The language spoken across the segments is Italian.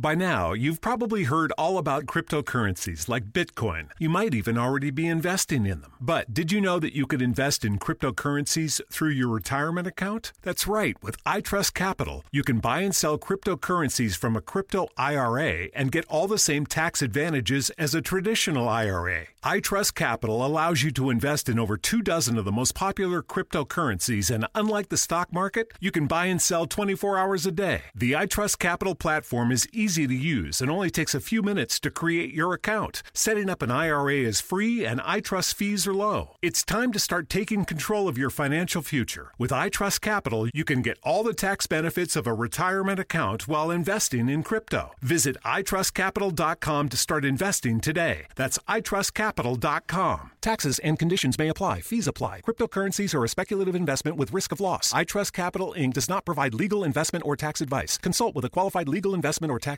By now, you've probably heard all about cryptocurrencies like Bitcoin. You might even already be investing in them. But did you know that you could invest in cryptocurrencies through your retirement account? That's right. With iTrust Capital, you can buy and sell cryptocurrencies from a crypto IRA and get all the same tax advantages as a traditional IRA. iTrust Capital allows you to invest in over two dozen of the most popular cryptocurrencies, and unlike the stock market, you can buy and sell 24 hours a day. The iTrust Capital platform is easy to use and only takes a few minutes to create your account. Setting up an IRA is free and iTrust fees are low. It's time to start taking control of your financial future. With iTrust Capital, you can get all the tax benefits of a retirement account while investing in crypto. Visit itrustcapital.com to start investing today. That's itrustcapital.com. Taxes and conditions may apply. Fees apply. Cryptocurrencies are a speculative investment with risk of loss. iTrust Capital Inc. does not provide legal investment or tax advice. Consult with a qualified legal investment or tax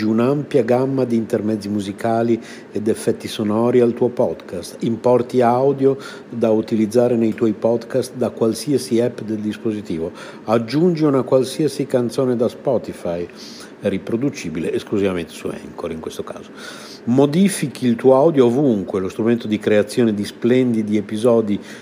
un'ampia gamma di intermezzi musicali ed effetti sonori al tuo podcast. Importi audio da utilizzare nei tuoi podcast da qualsiasi app del dispositivo. Aggiungi una qualsiasi canzone da Spotify, riproducibile esclusivamente su Anchor in questo caso. Modifichi il tuo audio ovunque, lo strumento di creazione di splendidi episodi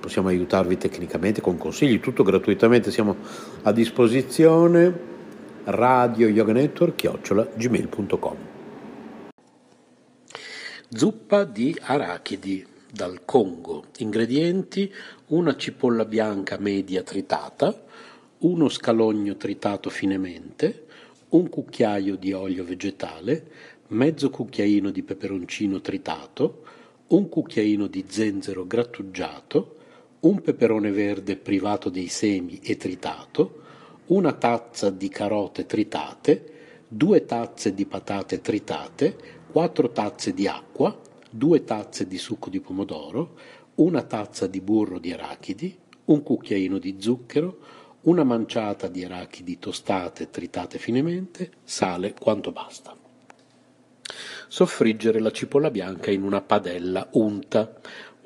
possiamo aiutarvi tecnicamente con consigli, tutto gratuitamente, siamo a disposizione radio yoga network chiocciola gmail.com Zuppa di arachidi dal Congo. Ingredienti: una cipolla bianca media tritata, uno scalogno tritato finemente, un cucchiaio di olio vegetale, mezzo cucchiaino di peperoncino tritato, un cucchiaino di zenzero grattugiato, un peperone verde privato dei semi e tritato, una tazza di carote tritate, due tazze di patate tritate, quattro tazze di acqua, due tazze di succo di pomodoro, una tazza di burro di arachidi, un cucchiaino di zucchero, una manciata di arachidi tostate tritate finemente, sale quanto basta. soffriggere la cipolla bianca in una padella unta.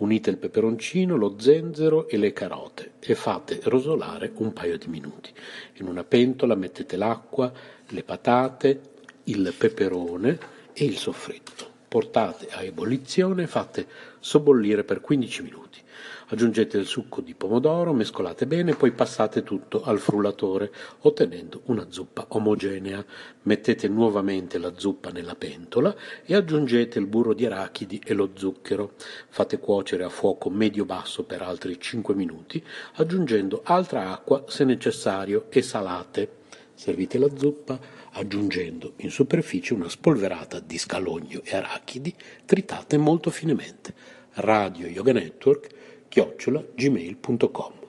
Unite il peperoncino, lo zenzero e le carote e fate rosolare un paio di minuti. In una pentola mettete l'acqua, le patate, il peperone e il soffritto. Portate a ebollizione e fate sobbollire per 15 minuti. Aggiungete il succo di pomodoro, mescolate bene, poi passate tutto al frullatore, ottenendo una zuppa omogenea. Mettete nuovamente la zuppa nella pentola e aggiungete il burro di arachidi e lo zucchero. Fate cuocere a fuoco medio-basso per altri 5 minuti, aggiungendo altra acqua se necessario e salate. Servite la zuppa aggiungendo in superficie una spolverata di scalogno e arachidi tritate molto finemente. Radio Yoga Network chiocciola gmail.com